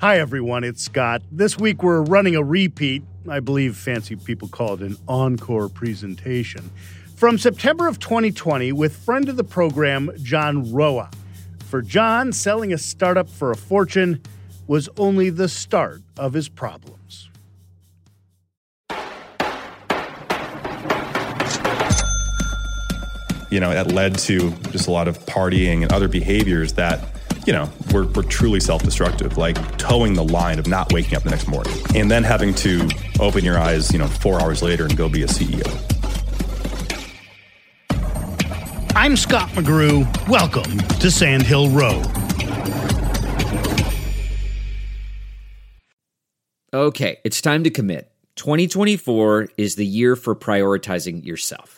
Hi, everyone. It's Scott. This week we're running a repeat. I believe fancy people call it an encore presentation from September of 2020 with friend of the program, John Roa. For John, selling a startup for a fortune was only the start of his problems. You know, that led to just a lot of partying and other behaviors that you know, were, were truly self destructive, like toeing the line of not waking up the next morning and then having to open your eyes, you know, four hours later and go be a CEO. I'm Scott McGrew. Welcome to Sandhill Road. Okay, it's time to commit. 2024 is the year for prioritizing yourself.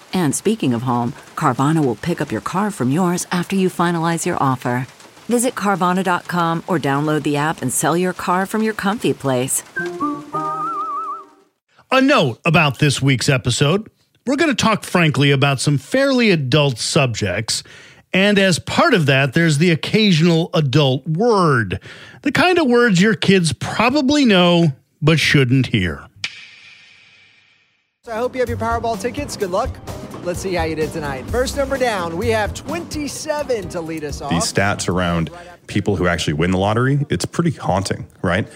And speaking of home, Carvana will pick up your car from yours after you finalize your offer. Visit Carvana.com or download the app and sell your car from your comfy place. A note about this week's episode we're going to talk frankly about some fairly adult subjects. And as part of that, there's the occasional adult word, the kind of words your kids probably know but shouldn't hear. So I hope you have your Powerball tickets. Good luck. Let's see how you did tonight. First number down, we have 27 to lead us off. These stats around people who actually win the lottery, it's pretty haunting, right?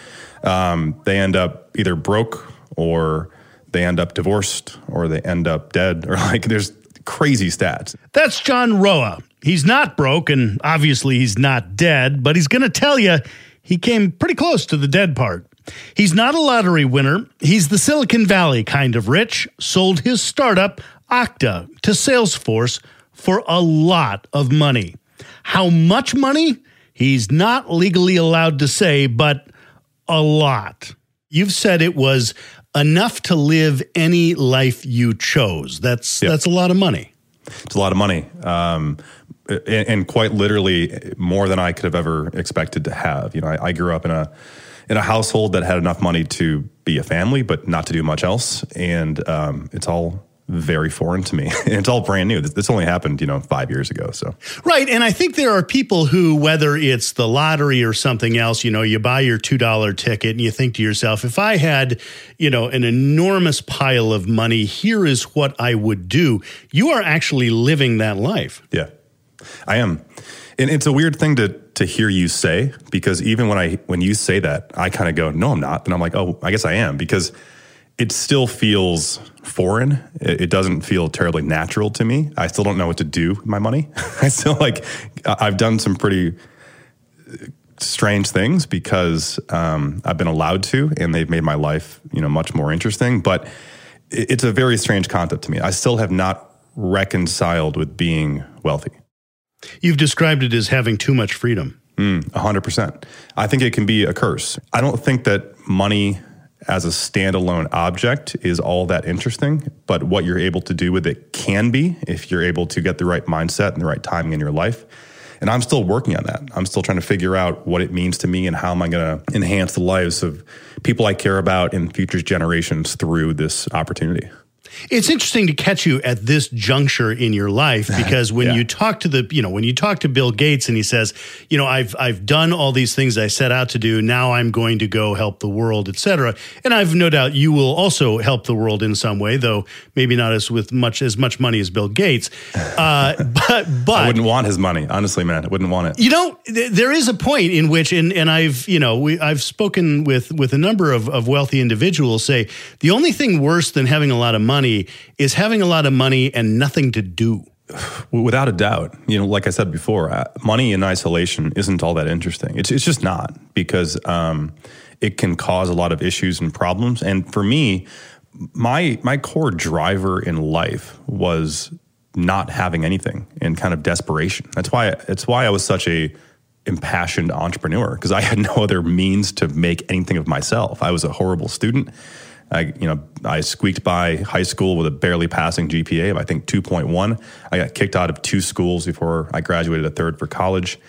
Um, they end up either broke or they end up divorced or they end up dead or like there's crazy stats. That's John Roa. He's not broke and obviously he's not dead, but he's going to tell you he came pretty close to the dead part. He's not a lottery winner. He's the Silicon Valley kind of rich, sold his startup Akta to Salesforce for a lot of money. How much money? He's not legally allowed to say, but a lot. You've said it was enough to live any life you chose. That's yep. that's a lot of money. It's a lot of money, um, and, and, quite literally more than I could have ever expected to have. You know, I, I grew up in a in a household that had enough money to be a family, but not to do much else, and um, it's all very foreign to me. and it's all brand new. This, this, only happened, you know, five years ago. So right, and I think there are people who, whether it's the lottery or something else, you know, you buy your two dollar ticket and you think to yourself, if I had, you know, an enormous pile of money, here is what I would do. You are actually living that life. Yeah, I am, and it's a weird thing to to hear you say because even when I when you say that, I kind of go, no, I'm not, and I'm like, oh, I guess I am because it still feels foreign. It, doesn't feel terribly natural to me. I still don't know what to do with my money. I still like, I've done some pretty strange things because um, I've been allowed to, and they've made my life, you know, much more interesting. But it's a very strange concept to me. I still have not reconciled with being wealthy. You've described it as having too much freedom. Mm, 100%. I think it can be a curse. I don't think that money as a standalone object is all that interesting, but what you're able to do with it can be if you're able to get the right mindset and the right timing in your life. And I'm still working on that. I'm still trying to figure out what it means to me and how am I going to enhance the lives of people I care about in future generations through this opportunity. It's interesting to catch you at this juncture in your life because when yeah. you talk to the, you know, when you talk to Bill Gates and he says, you know, I've I've done all these things I set out to do. Now I'm going to go help the world, etc. And I've no doubt you will also help the world in some way, though maybe not as with much as much money as Bill Gates. Uh, but but I wouldn't want his money, honestly, man. I wouldn't want it. You know, th- there is a point in which, and and I've you know we I've spoken with with a number of of wealthy individuals say the only thing worse than having a lot of money money is having a lot of money and nothing to do. Without a doubt, you know, like I said before, uh, money in isolation isn't all that interesting. It's it's just not because um, it can cause a lot of issues and problems. And for me, my my core driver in life was not having anything and kind of desperation. That's why it's why I was such a impassioned entrepreneur because I had no other means to make anything of myself. I was a horrible student. I, you know, I squeaked by high school with a barely passing GPA of I think 2.1. I got kicked out of two schools before I graduated a third for college.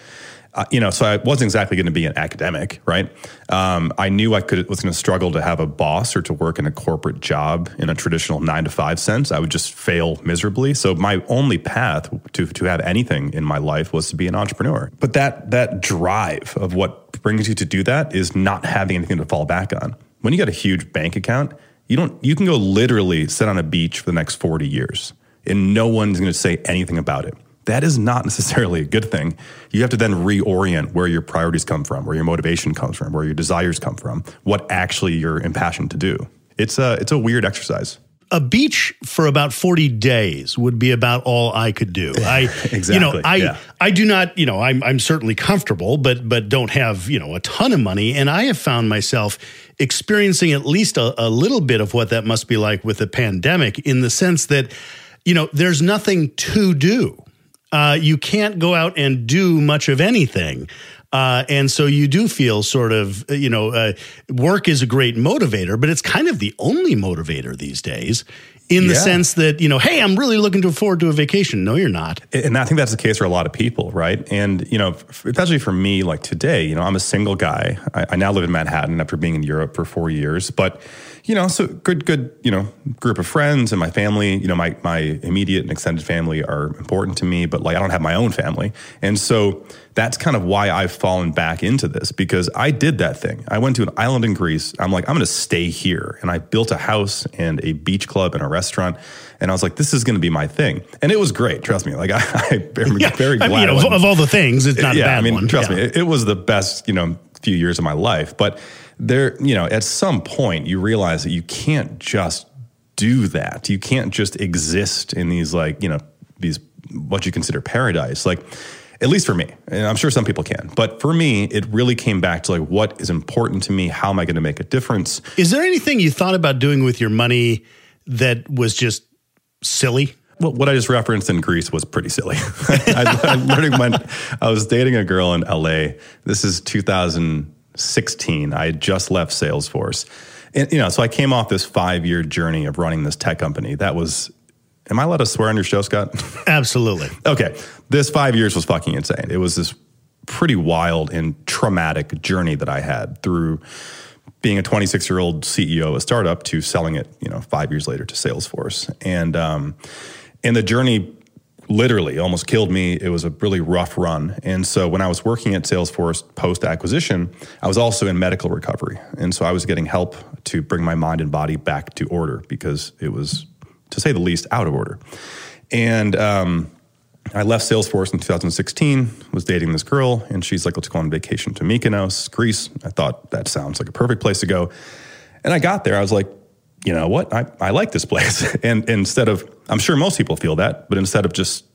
Uh, you know, so I wasn't exactly going to be an academic, right? Um, I knew I could was going to struggle to have a boss or to work in a corporate job in a traditional nine to five sense. I would just fail miserably. So my only path to to have anything in my life was to be an entrepreneur. But that that drive of what brings you to do that is not having anything to fall back on. When you got a huge bank account, you don't you can go literally sit on a beach for the next forty years, and no one's going to say anything about it that is not necessarily a good thing. You have to then reorient where your priorities come from, where your motivation comes from, where your desires come from, what actually you're impassioned to do. It's a it's a weird exercise. A beach for about 40 days would be about all I could do. I exactly. You know, I yeah. I do not, you know, I'm I'm certainly comfortable, but but don't have, you know, a ton of money and I have found myself experiencing at least a, a little bit of what that must be like with the pandemic in the sense that you know, there's nothing to do uh, you can't go out and do much of anything. Uh, and so you do feel sort of, you know, uh, work is a great motivator, but it's kind of the only motivator these days in the sense that, you know, hey, I'm really looking to forward to a vacation. No, you're not. and I think that's the case for a lot of people, right? And you know, especially for me, like today, you know, I'm a single guy. I, I now live in Manhattan after being in Europe for four years, but you know, so good, good, you know, group of friends and my family. You know, my my immediate and extended family are important to me, but like I don't have my own family, and so that's kind of why I've fallen back into this because I did that thing. I went to an island in Greece. I'm like, I'm going to stay here, and I built a house and a beach club and a restaurant. And I was like, this is going to be my thing. And it was great. Trust me. Like, I, I'm very I glad. mean, you know, of, all the things, it's not a bad I mean, one. trust Yeah. me, it, it was the best, you know, few years of my life. But there, you know, at some point you realize that you can't just do that. You can't just exist in these like, you know, these what you consider paradise. Like, at least for me, and I'm sure some people can, but for me, it really came back to like what is important to me. How am I going to make a difference? Is there anything you thought about doing with your money that was just silly? Well, what I just referenced in Greece was pretty silly. I, I went, I was dating a girl in LA. This is 2016. I had just left Salesforce. And, you know, so I came off this five year journey of running this tech company. That was, am I allowed to swear on your show, Scott? Absolutely. okay. This five years was fucking insane. It was this pretty wild and traumatic journey that I had through being a 26 year old CEO of a startup to selling it, you know, five years later to Salesforce. And, um, and the journey literally almost killed me. It was a really rough run. And so when I was working at Salesforce post acquisition, I was also in medical recovery. And so I was getting help to bring my mind and body back to order because it was, to say the least, out of order. And, um, I left Salesforce in 2016, was dating this girl, and she's like, let's go on vacation to Mykonos, Greece. I thought that sounds like a perfect place to go. And I got there, I was like, you know what? I, I like this place. and instead of, I'm sure most people feel that, but instead of just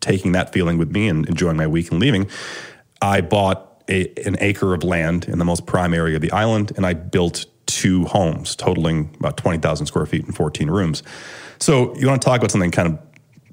taking that feeling with me and enjoying my week and leaving, I bought a, an acre of land in the most prime area of the island and I built two homes totaling about 20,000 square feet and 14 rooms. So you want to talk about something kind of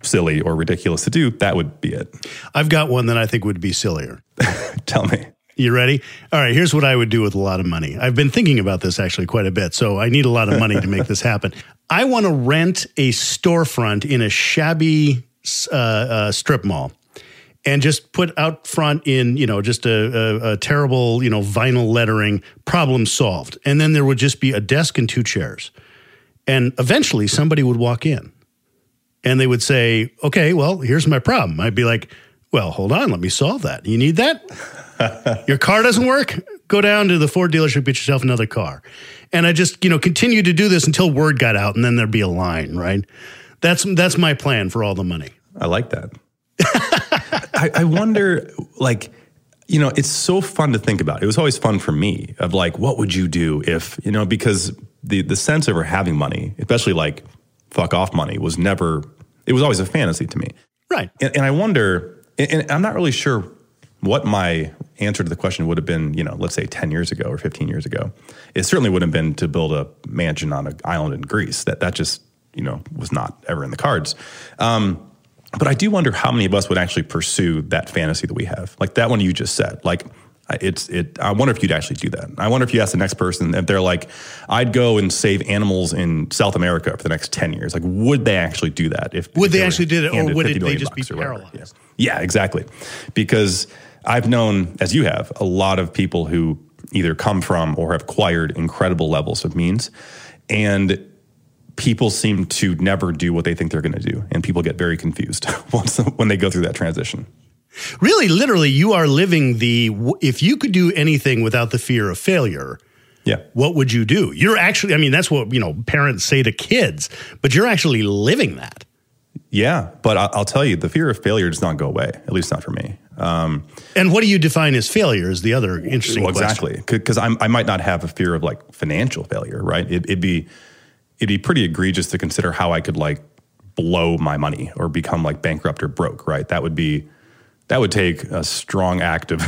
silly or ridiculous to do, that would be it. I've got one that I think would be sillier. Tell me. You ready? All right, here's what I would do with a lot of money. I've been thinking about this actually quite a bit, so I need a lot of money to make this happen. I want to rent a storefront in a shabby uh, uh, strip mall and just put out front in, you know, just a, a, a terrible, you know, vinyl lettering, problem solved. And then there would just be a desk and two chairs. And eventually somebody would walk in and they would say, okay, well, here's my problem. I'd be like, well, hold on, let me solve that. You need that? Your car doesn't work? Go down to the Ford dealership, get yourself another car. And I just, you know, continue to do this until word got out and then there'd be a line, right? That's that's my plan for all the money. I like that. I, I wonder, like, you know, it's so fun to think about. It was always fun for me of like, what would you do if, you know, because the the sense of having money, especially like fuck off money was never, it was always a fantasy to me. Right. And, and I wonder, and, and I'm not really sure what my answer to the question would have been, you know, let's say 10 years ago or 15 years ago. It certainly wouldn't have been to build a mansion on an island in Greece. That, that just, you know, was not ever in the cards. Um, but I do wonder how many of us would actually pursue that fantasy that we have, like that one you just said. Like, it's it. I wonder if you'd actually do that. I wonder if you ask the next person if they're like, "I'd go and save animals in South America for the next ten years." Like, would they actually do that? If Would if they were actually do it, or would it- they just be paralyzed? Yeah. yeah, exactly. Because I've known, as you have, a lot of people who either come from or have acquired incredible levels of means, and people seem to never do what they think they're going to do, and people get very confused once when they go through that transition. Really, literally, you are living the if you could do anything without the fear of failure, Yeah. what would you do? You're actually, I mean, that's what, you know, parents say to kids, but you're actually living that. Yeah, but I- I'll tell you, the fear of failure does not go away. At least not for me. Um, And what do you define as failure is the other interesting well, question. exactly, because I might not have a fear of like financial failure, right? It, it'd be it'd be pretty egregious to consider how I could like blow my money or become like bankrupt or broke, right? That would be that would take a strong act of,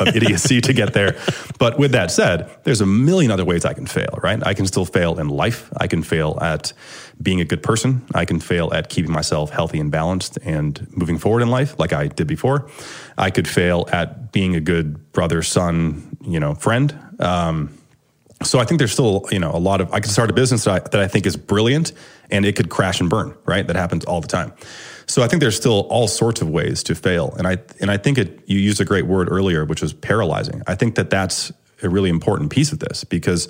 of idiocy to get there. But with that said, there's a million other ways I can fail, right? I can still fail in life. I can fail at being a good person. I can fail at keeping myself healthy and balanced and moving forward in life like I did before. I could fail at being a good brother, son, you know, friend. Um, so I think there's still, you know, a lot of, I could start a business that I, that I think is brilliant and it could crash and burn, right? That happens all the time. So I think there's still all sorts of ways to fail. And I, and I think it, you used a great word earlier, which was paralyzing. I think that that's a really important piece of this because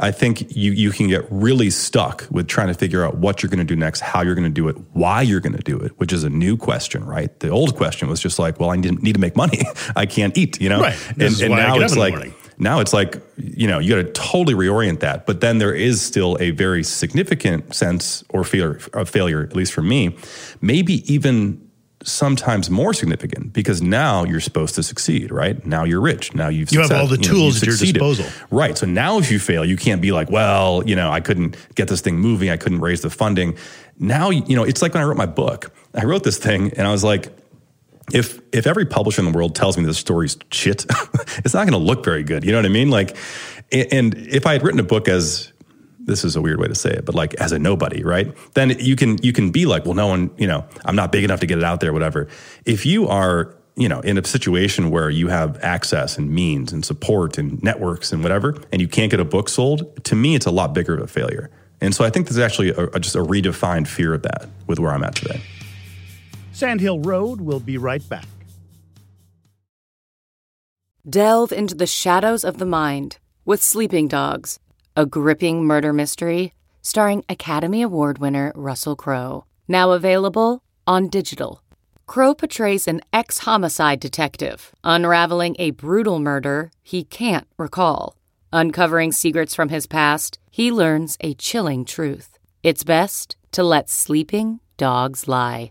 I think you, you can get really stuck with trying to figure out what you're going to do next, how you're going to do it, why you're going to do it, which is a new question, right? The old question was just like, well, I need, need to make money. I can't eat, you know? Right. And, and now it's like, morning. Now it's like you know you got to totally reorient that. But then there is still a very significant sense or fear of failure at least for me maybe even sometimes more significant because now you're supposed to succeed right? Now you're rich. Now you've You have all the know, tools at your disposal. right. So now if you fail you can't be like well you know i couldn't get this thing moving. I couldn't raise the funding. Now you know it's like when i wrote my book i wrote this thing and i was like if if every publisher in the world tells me this story's shit, it's not going to look very good. You know what I mean? Like, and if I had written a book as this is a weird way to say it, but like as a nobody, right? Then you can you can be like, well, no one, you know, I'm not big enough to get it out there, whatever. If you are, you know, in a situation where you have access and means and support and networks and whatever, and you can't get a book sold, to me, it's a lot bigger of a failure. And so I think there's actually a- just a redefined fear of that with where I'm at today. Sandhill Road will be right back. Delve into the shadows of the mind with Sleeping Dogs, a gripping murder mystery starring Academy Award winner Russell Crowe. Now available on digital. Crowe portrays an ex homicide detective unraveling a brutal murder he can't recall. Uncovering secrets from his past, he learns a chilling truth. It's best to let sleeping dogs lie.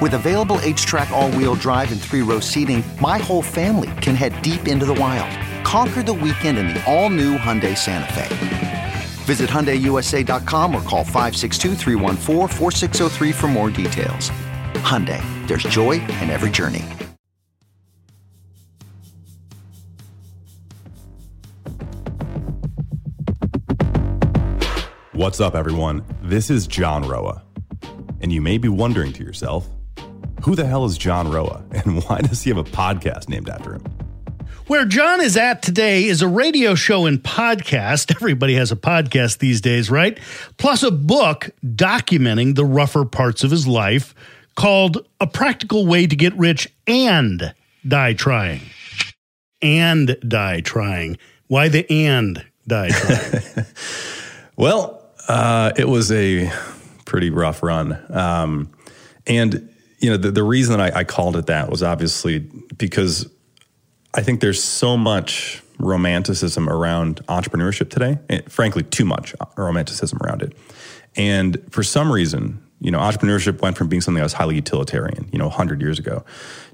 With available HTRAC, all wheel drive, and three row seating, my whole family can head deep into the wild. Conquer the weekend in the all new Hyundai Santa Fe. Visit HyundaiUSA.com or call 562-314-4603 for more details. Hyundai, there's joy in every journey. What's up, everyone? This is John Roa. And you may be wondering to yourself, who the hell is John Roa and why does he have a podcast named after him? Where John is at today is a radio show and podcast. Everybody has a podcast these days, right? Plus a book documenting the rougher parts of his life called A Practical Way to Get Rich and Die Trying. And die trying. Why the and die trying? well, uh, it was a pretty rough run. Um, and, you know, the, the reason I, I called it that was obviously because I think there's so much romanticism around entrepreneurship today, and frankly, too much romanticism around it. And for some reason, you know, entrepreneurship went from being something that was highly utilitarian, you know, 100 years ago,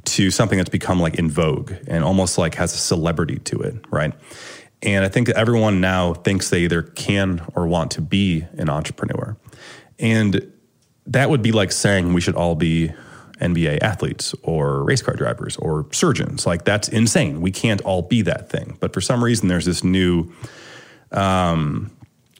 to something that's become like in vogue and almost like has a celebrity to it, right? And I think everyone now thinks they either can or want to be an entrepreneur. And that would be like saying we should all be NBA athletes or race car drivers or surgeons. Like that's insane. We can't all be that thing. But for some reason, there's this new, um,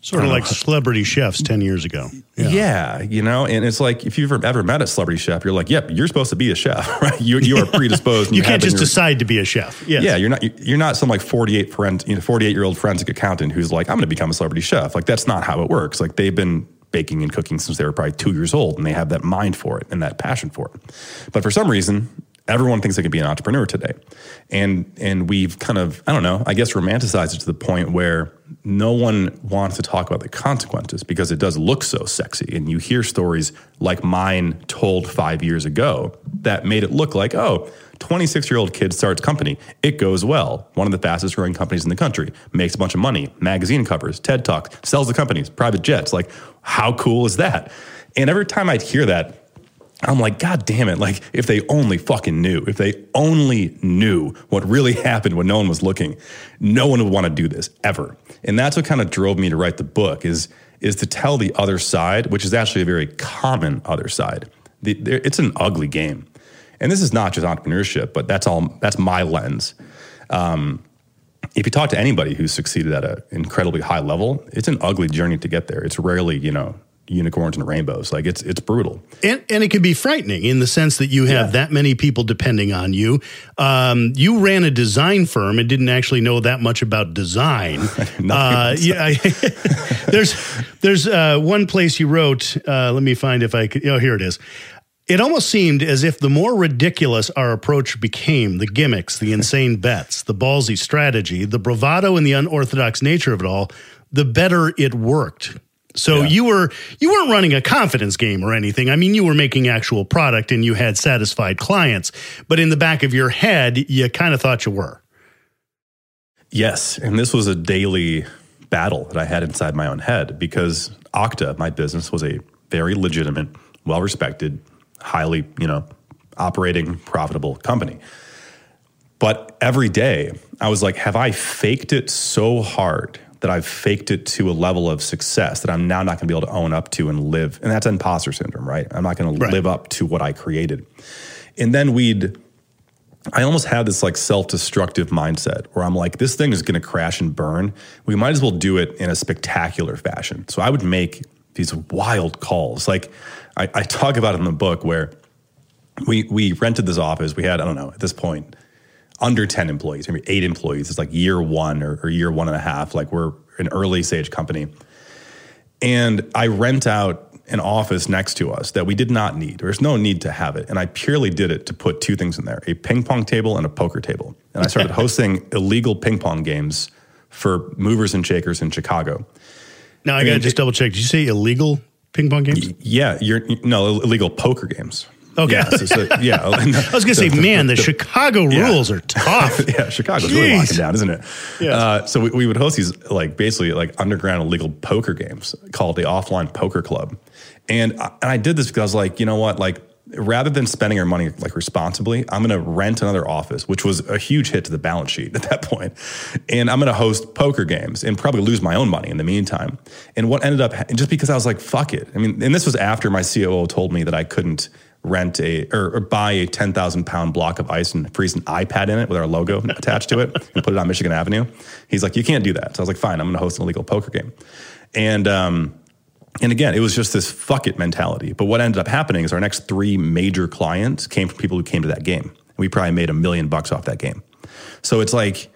sort of like celebrity chefs 10 years ago. Yeah. yeah. you know, and it's like if you've ever met a celebrity chef, you're like, yep, you're supposed to be a chef, right? You, you are predisposed. you, you can't just decide to be a chef. Yes. Yeah, you're not you're not some like 48 friend, you know, 48 year old forensic accountant who's like, I'm going to become a celebrity chef. Like that's not how it works. Like they've been baking and cooking since they were probably two years old, and they have that mind for it and that passion for it. But for some reason, everyone thinks they can be an entrepreneur today, and and we've kind of I don't know, I guess romanticized it to the point where no one wants to talk about the consequences because it does look so sexy. And you hear stories like mine told five years ago that made it look like, oh, 26 year old kid starts company. It goes well. One of the fastest growing companies in the country, makes a bunch of money, magazine covers, TED Talks, sells the companies, private jets. Like, how cool is that? And every time I'd hear that, I'm like, God damn it. Like, if they only fucking knew, if they only knew what really happened when no one was looking, no one would want to do this ever. And that's what kind of drove me to write the book is, is to tell the other side, which is actually a very common other side. The, it's an ugly game. And this is not just entrepreneurship, but that's all, that's my lens. Um, if you talk to anybody who's succeeded at an incredibly high level, it's an ugly journey to get there. It's rarely, you know, unicorns and rainbows. Like it's it's brutal, and and it can be frightening in the sense that you have yeah. that many people depending on you. Um, you ran a design firm and didn't actually know that much about design. uh, yeah, I, there's there's uh, one place you wrote. Uh, let me find if I could. Oh, here it is. It almost seemed as if the more ridiculous our approach became, the gimmicks, the insane bets, the ballsy strategy, the bravado, and the unorthodox nature of it all, the better it worked. So yeah. you were you weren't running a confidence game or anything. I mean, you were making actual product and you had satisfied clients, but in the back of your head, you kind of thought you were. Yes, and this was a daily battle that I had inside my own head because Akta, my business, was a very legitimate, well-respected, highly, you know, operating profitable company. But every day, I was like, have I faked it so hard that I've faked it to a level of success that I'm now not going to be able to own up to and live. And that's imposter syndrome, right? I'm not going right. to live up to what I created. And then we'd, I almost had this like self destructive mindset where I'm like, this thing is going to crash and burn. We might as well do it in a spectacular fashion. So I would make these wild calls. Like I, I talk about it in the book where we, we rented this office. We had, I don't know, at this point, under 10 employees, maybe eight employees. It's like year one or, or year one and a half. Like we're an early stage company. And I rent out an office next to us that we did not need. There's no need to have it. And I purely did it to put two things in there a ping pong table and a poker table. And I started hosting illegal ping pong games for movers and shakers in Chicago. Now I got to just double check. Did you say illegal ping pong games? Yeah, you're no illegal poker games. Okay. Yeah. So, so, yeah. I was going to say, man, the, the, the Chicago yeah. rules are tough. yeah. Chicago's Jeez. really locking down, isn't it? Yeah. Uh, so we, we, would host these like basically like underground illegal poker games called the Offline Poker Club. And, and I did this because I was like, you know what? Like, rather than spending our money like responsibly, I'm going to rent another office, which was a huge hit to the balance sheet at that point. And I'm going to host poker games and probably lose my own money in the meantime. And what ended up, just because I was like, fuck it. I mean, and this was after my COO told me that I couldn't rent a or, or buy a 10,000 pound block of ice and freeze an iPad in it with our logo attached to it and put it on Michigan Avenue. He's like, you can't do that. So I was like, fine, I'm going to host an illegal poker game. And, um, and again, it was just this fuck it mentality. But what ended up happening is our next three major clients came from people who came to that game. We probably made a million bucks off that game. So it's like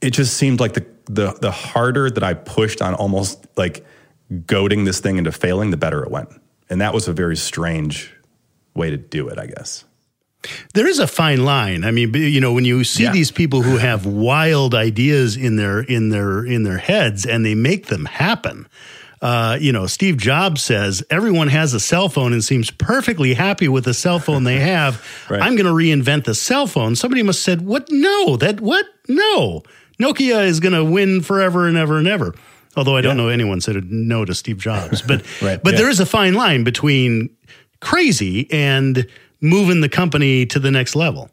it just seemed like the the the harder that I pushed on almost like goading this thing into failing, the better it went. And that was a very strange way to do it, I guess. There is a fine line. I mean, you know, when you see Yeah. these people who have wild ideas in their in their in their heads and they make them happen. Uh, you know, Steve Jobs says everyone has a cell phone and seems perfectly happy with the cell phone they have. Right. I'm going to reinvent the cell phone. Somebody must have said, "What? No, that what? No, Nokia is going to win forever and ever and ever." Although I don't know anyone said no to Steve Jobs, but Right, but yeah. there is a fine line between crazy and moving the company to the next level.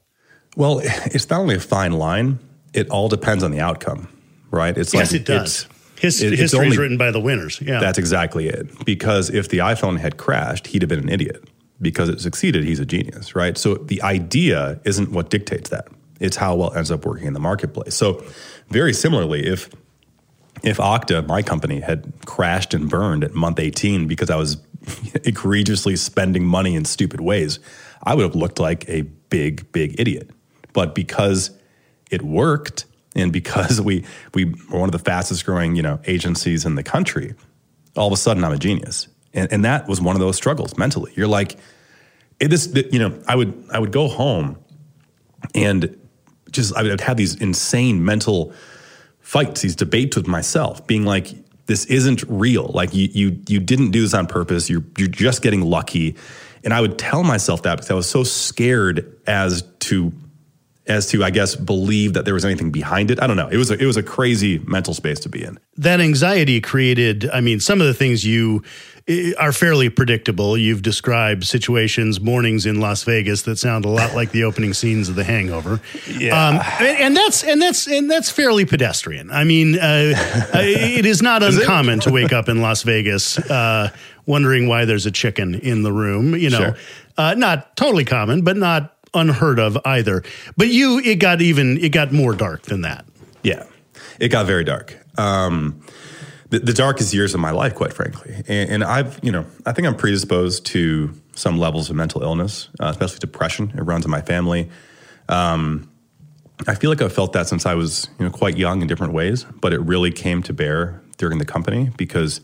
Well, it's not only a fine line, it all depends on the outcome, right? It's Yes, like it does. His, it- history is written by the winners. Yeah, That's exactly it. Because if the iPhone had crashed, he'd have been an idiot. Because it succeeded, he's a genius, right? So the idea isn't what dictates that. It's how well it ends up working in the marketplace. So very similarly, if if Akta, my company, had crashed and burned at month 18 because I was egregiously spending money in stupid ways, I would have looked like a big, big idiot. But because it worked and because we we were one of the fastest growing, you know, agencies in the country, all of a sudden I'm a genius. And, and that was one of those struggles mentally. You're like, it is, you know, I would I would go home and just I would have these insane mental fights, these debates with myself, being like, this isn't real. Like you you you didn't do this on purpose. You're you're just getting lucky. And I would tell myself that because I was so scared as to as to I guess believe that there was anything behind it. I don't know. It was a, it was a crazy mental space to be in. that anxiety created. I mean, some of the things you eh, are fairly predictable. You've described situations, mornings in Las Vegas that sound a lot like the opening scenes of The Hangover. Yeah. um, and, and that's and that's and that's fairly pedestrian. I mean, uh, uh, it is not uncommon to wake up in Las Vegas uh, wondering why there's a chicken in the room. You know, Sure. uh, not totally common, but not unheard of either. But you, it got even it got more dark than that. Yeah, it got very dark. Um, the, the darkest years of my life, quite frankly. And, and I've, you know, I think I'm predisposed to some levels of mental illness, uh, especially depression. It runs in my family. Um, I feel like I've felt that since I was, you know, quite young in different ways, but it really came to bear during the company because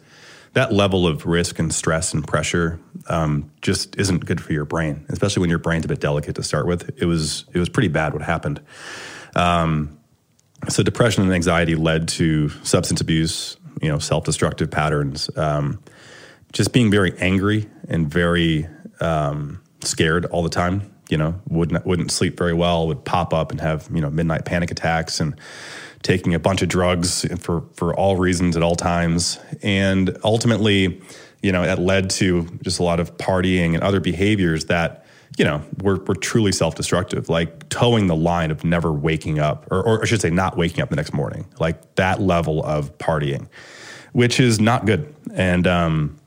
that level of risk and stress and pressure um, just isn't good for your brain, especially when your brain's a bit delicate to start with. It was it was pretty bad what happened. Um, so depression and anxiety led to substance abuse, you know, self-destructive patterns, um, just being very angry and very um, scared all the time. You know, wouldn't wouldn't sleep very well, would pop up and have you know midnight panic attacks and taking a bunch of drugs for for all reasons at all times, and ultimately, you know, that led to just a lot of partying and other behaviors that you know were were truly self destructive, like toeing the line of never waking up, or, or I should say, not waking up the next morning, like that level of partying, which is not good, and um,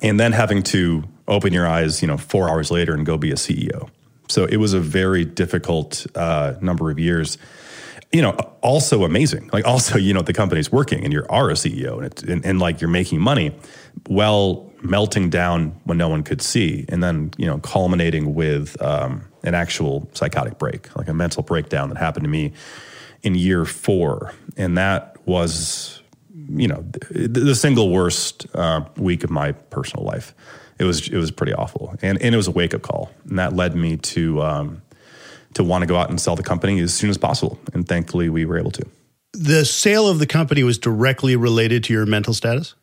and then having to open your eyes, you know, four hours later and go be a CEO. So it was a very difficult uh, number of years. You know, also amazing. Like also, you know, the company's working and you are a CEO and, it's, and and like you're making money, well melting down when no one could see, and then you know culminating with um, an actual psychotic break, like a mental breakdown that happened to me in year four, and that was you know the, the single worst uh, week of my personal life. It was it was pretty awful, and and it was a wake up call, and that led me to um, to want to go out and sell the company as soon as possible, and thankfully we were able to. The sale of the company was directly related to your mental status.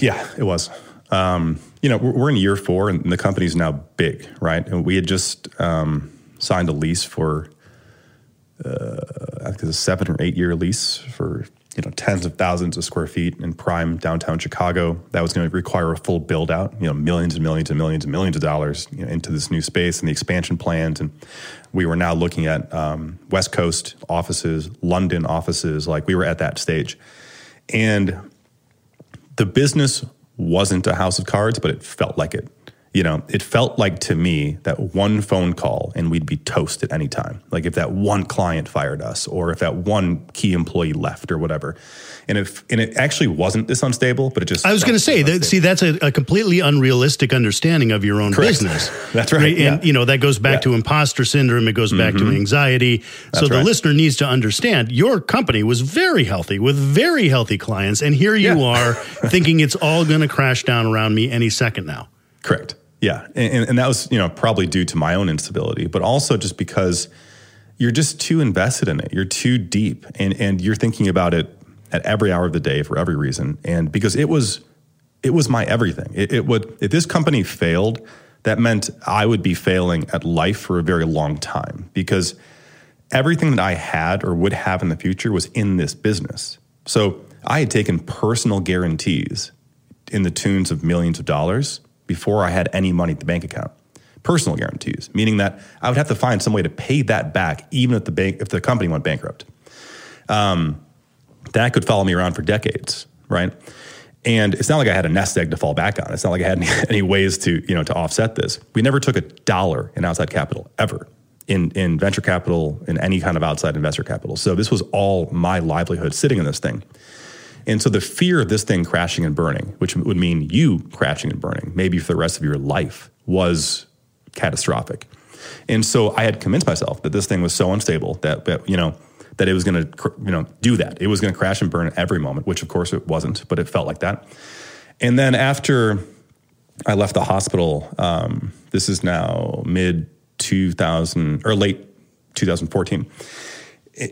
Yeah, it was. Um, you know, we're, we're in year four, and the company's now big, right? And we had just um, signed a lease for, uh, I think it's a seven or eight year lease for you know tens of thousands of square feet in prime downtown Chicago. That was going to require a full build out, you know, millions and millions and millions and millions of dollars you know, into this new space and the expansion plans. And we were now looking at um, West Coast offices, London offices. Like we were at that stage, and the business wasn't a house of cards, but it felt like it. You know, it felt like to me that one phone call and we'd be toast at any time. Like if that one client fired us or if that one key employee left or whatever. And if and it actually wasn't this unstable, but it just I was going to say that. See, that's a, a, completely unrealistic understanding of your own Correct. business. that's right. right? Yeah. And you know that goes back Yeah. to imposter syndrome. It goes back Mhm. to anxiety. That's so the right. listener needs to understand your company was very healthy with very healthy clients, and here you Yeah. are thinking it's all going to crash down around me any second now. Correct. Yeah, and, and, that was you know probably due to my own instability, but also just because you're just too invested in it. You're too deep, and and you're thinking about it at every hour of the day for every reason. And because it was it was my everything. It, it would if this company failed, that meant I would be failing at life for a very long time because everything that I had or would have in the future was in this business. So I had taken personal guarantees in the tunes of millions of dollars before I had any money at the bank account. Personal guarantees, meaning that I would have to find some way to pay that back, even if the bank, if the company went bankrupt. Um, that could follow me around for decades, right? And it's not like I had a nest egg to fall back on. It's not like I had any, any ways to, you know, to offset this. We never took a dollar in outside capital ever in, in venture capital, in any kind of outside investor capital. So this was all my livelihood sitting in this thing. And so the fear of this thing crashing and burning, which would mean you crashing and burning, maybe for the rest of your life, was catastrophic. And so I had convinced myself that this thing was so unstable that, that you know, that it was going to, you know, do that. It was going to crash and burn every moment, which of course it wasn't, but it felt like that. And then after I left the hospital, um, this is now mid 2000 or late 2014.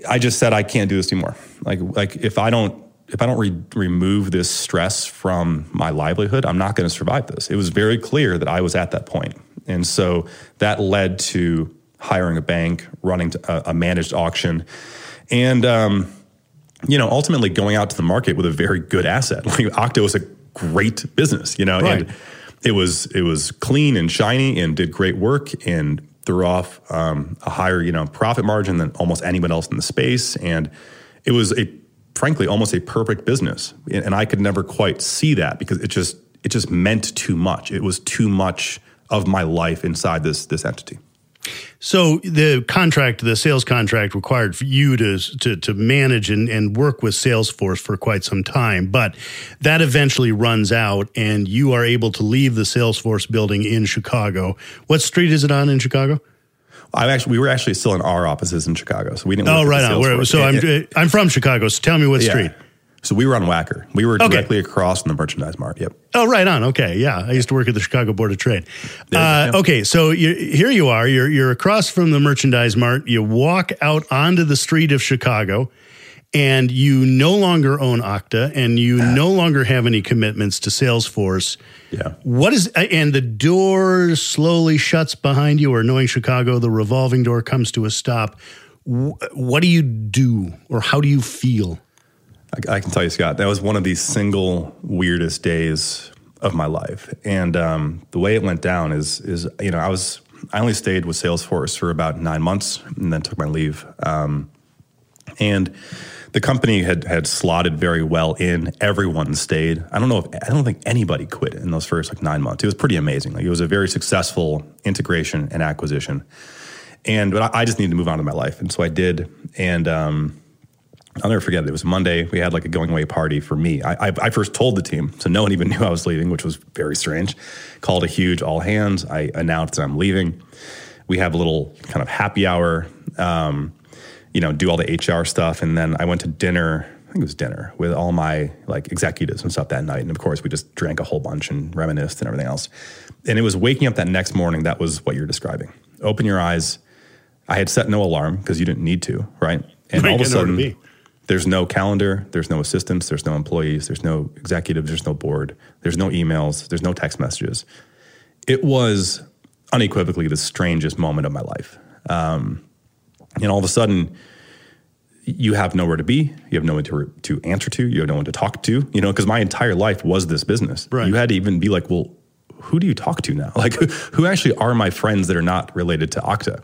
I just said I can't do this anymore. Like, like if I don't if I don't re- remove this stress from my livelihood, I'm not going to survive this. It was very clear that I was at that point, and so that led to hiring a bank, running a, a managed auction, and um, you know ultimately going out to the market with a very good asset. Like Akta was a great business, you know, Right. and it was it was clean and shiny and did great work and threw off um, a higher you know profit margin than almost anyone else in the space, and it was a frankly almost a perfect business. And I could never quite see that because it just it just meant too much. It was too much of my life inside this this entity. So the contract, the sales contract, required for you to to, to manage and, and work with Salesforce for quite some time, but that eventually runs out, and you are able to leave the Salesforce building in Chicago. What street is it on in Chicago? I actually we were actually still in our offices in Chicago, so we didn't. Oh, right on. Where, so Yeah, I'm yeah. I'm from Chicago. So tell me what Yeah. street. So we were on Wacker. We were Okay. directly across from the Merchandise Mart. Yep. Oh, right on. Okay, yeah, I used to work at the Chicago Board of Trade. Uh, okay, so you here you are. You're you're across from the merchandise mart. You walk out onto the street of Chicago, and you no longer own Akta, and you no longer have any commitments to Salesforce. Yeah. What is and the door slowly shuts behind you, or knowing Chicago, the revolving door comes to a stop. What do you do, or how do you feel? I, I can tell you, Scott, that was one of the single weirdest days of my life. And um, the way it went down is, is you know, I was I only stayed with Salesforce for about nine months and then took my leave. Um, and the company had had slotted very well in. Everyone stayed. I don't know if I don't think anybody quit in those first like nine months. It was pretty amazing. Like it was a very successful integration and acquisition. And but I, I just needed to move on to my life, and so I did. And um, I'll never forget it. It was Monday. We had like a going away party for me. I, I, I first told the team, so no one even knew I was leaving, which was very strange. Called a huge all hands. I announced I'm leaving. We have a little kind of happy hour, um, you know, do all the HR stuff, and then I went to dinner. I think it was dinner with all my like executives and stuff that night. And of course, we just drank a whole bunch and reminisced and everything else. And it was waking up that next morning. That was what you're describing. Open your eyes. I had set no alarm because you didn't need to, right? And all of a in order to sudden, there's no calendar, there's no assistants, there's no employees, there's no executives, there's no board, there's no emails, there's no text messages. It was unequivocally the strangest moment of my life. Um, and all of a sudden, you have nowhere to be, you have no one to, to answer to, you have no one to talk to, you know, because my entire life was this business. Right. You had to even be like, well, who do you talk to now? Like, who, who actually are my friends that are not related to Akta?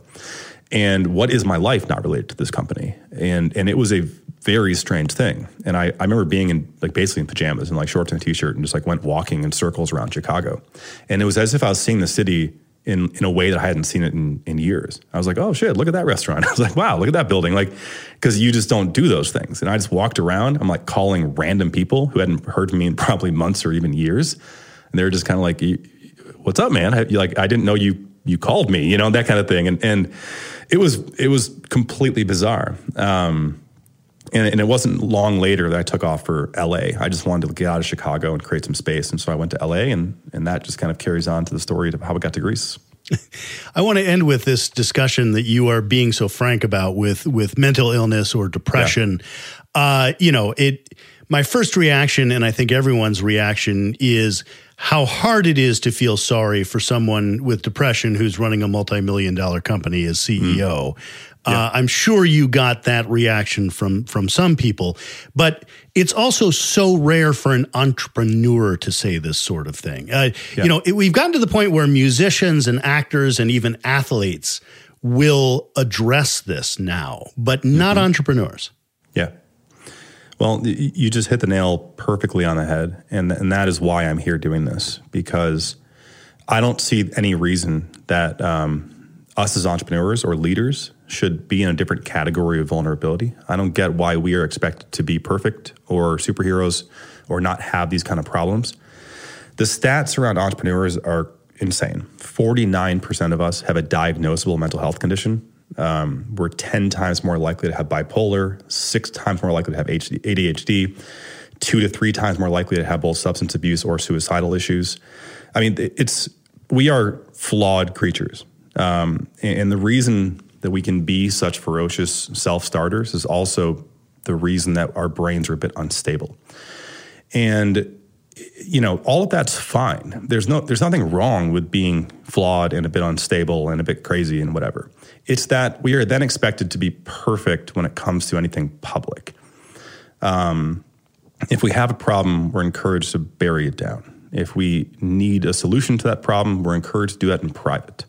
And what is my life not related to this company? And and it was a very strange thing. And I, I remember being in like basically in pajamas and like shorts and a t-shirt and just like went walking in circles around Chicago. And it was as if I was seeing the city in, in a way that I hadn't seen it in, in years. I was like, oh shit, look at that restaurant. I was like, wow, look at that building. Like, cause you just don't do those things. And I just walked around. I'm like calling random people who hadn't heard from me in probably months or even years. And they were just kind of like, what's up, man? I, like, I didn't know you, you called me, you know, that kind of thing. And, and it was, it was completely bizarre. Um, and, and, it wasn't long later that I took off for LA. I just wanted to get out of Chicago and create some space. And so I went to LA, and, and that just kind of carries on to the story of how we got to Greece. I want to end with this discussion that you are being so frank about with with mental illness or depression. Yeah. Uh, you know, it. My first reaction, and I think everyone's reaction, is how hard it is to feel sorry for someone with depression who's running a multi-million dollar company as CEO. Mm. Yeah. Uh, I'm sure you got that reaction from from some people, but it's also so rare for an entrepreneur to say this sort of thing. Uh, yeah. You know, it, we've gotten to the point where musicians and actors and even athletes will address this now, but not mm-hmm. entrepreneurs. Yeah. Well, you just hit the nail perfectly on the head, and and that is why I'm here doing this because I don't see any reason that um, us as entrepreneurs or leaders should be in a different category of vulnerability. I don't get why we are expected to be perfect or superheroes or not have these kind of problems. The stats around entrepreneurs are insane. 49% of us have a diagnosable mental health condition. Um, we're 10 times more likely to have bipolar, six times more likely to have ADHD, two to three times more likely to have both substance abuse or suicidal issues. I mean, it's we are flawed creatures. Um, and the reason that we can be such ferocious self starters is also the reason that our brains are a bit unstable. And you know, all of that's fine. There's no there's nothing wrong with being flawed and a bit unstable and a bit crazy and whatever. It's that we are then expected to be perfect when it comes to anything public. Um, if we have a problem, we're encouraged to bury it down. If we need a solution to that problem, we're encouraged to do that in private.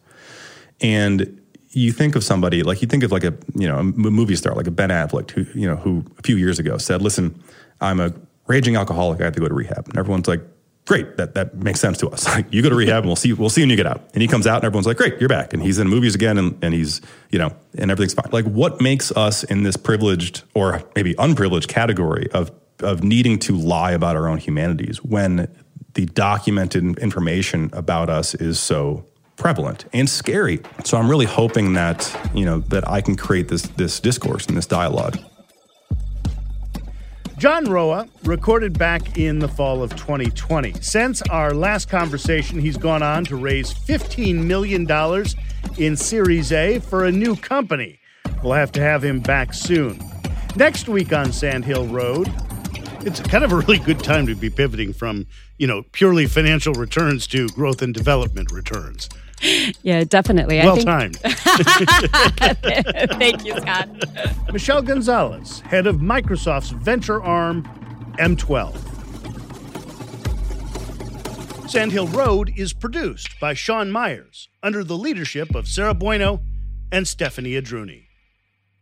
And you think of somebody like you think of like a you know a movie star like a Ben Affleck who you know who a few years ago said, "Listen, I'm a raging alcoholic. I have to go to rehab." And everyone's like, "Great, that that makes sense to us. Like you go to rehab, and we'll see we'll see when you get out." And he comes out, and everyone's like, "Great, you're back." And he's in movies again, and, and he's you know and everything's fine. Like what makes us in this privileged or maybe unprivileged category of of needing to lie about our own humanities when the documented information about us is so prevalent and scary. So I'm really hoping that, you know, that I can create this this discourse and this dialogue. John Roa recorded back in the fall of 2020. Since our last conversation, he's gone on to raise $15 million in Series A for a new company. We'll have to have him back soon. Next week on Sand Hill Road, it's kind of a really good time to be pivoting from, you know, purely financial returns to growth and development returns. Yeah, definitely. Well think... timed. Thank you, Scott. Michelle Gonzalez, head of Microsoft's venture arm, M12. Sandhill Road is produced by Sean Myers under the leadership of Sarah Bueno and Stephanie Adruni.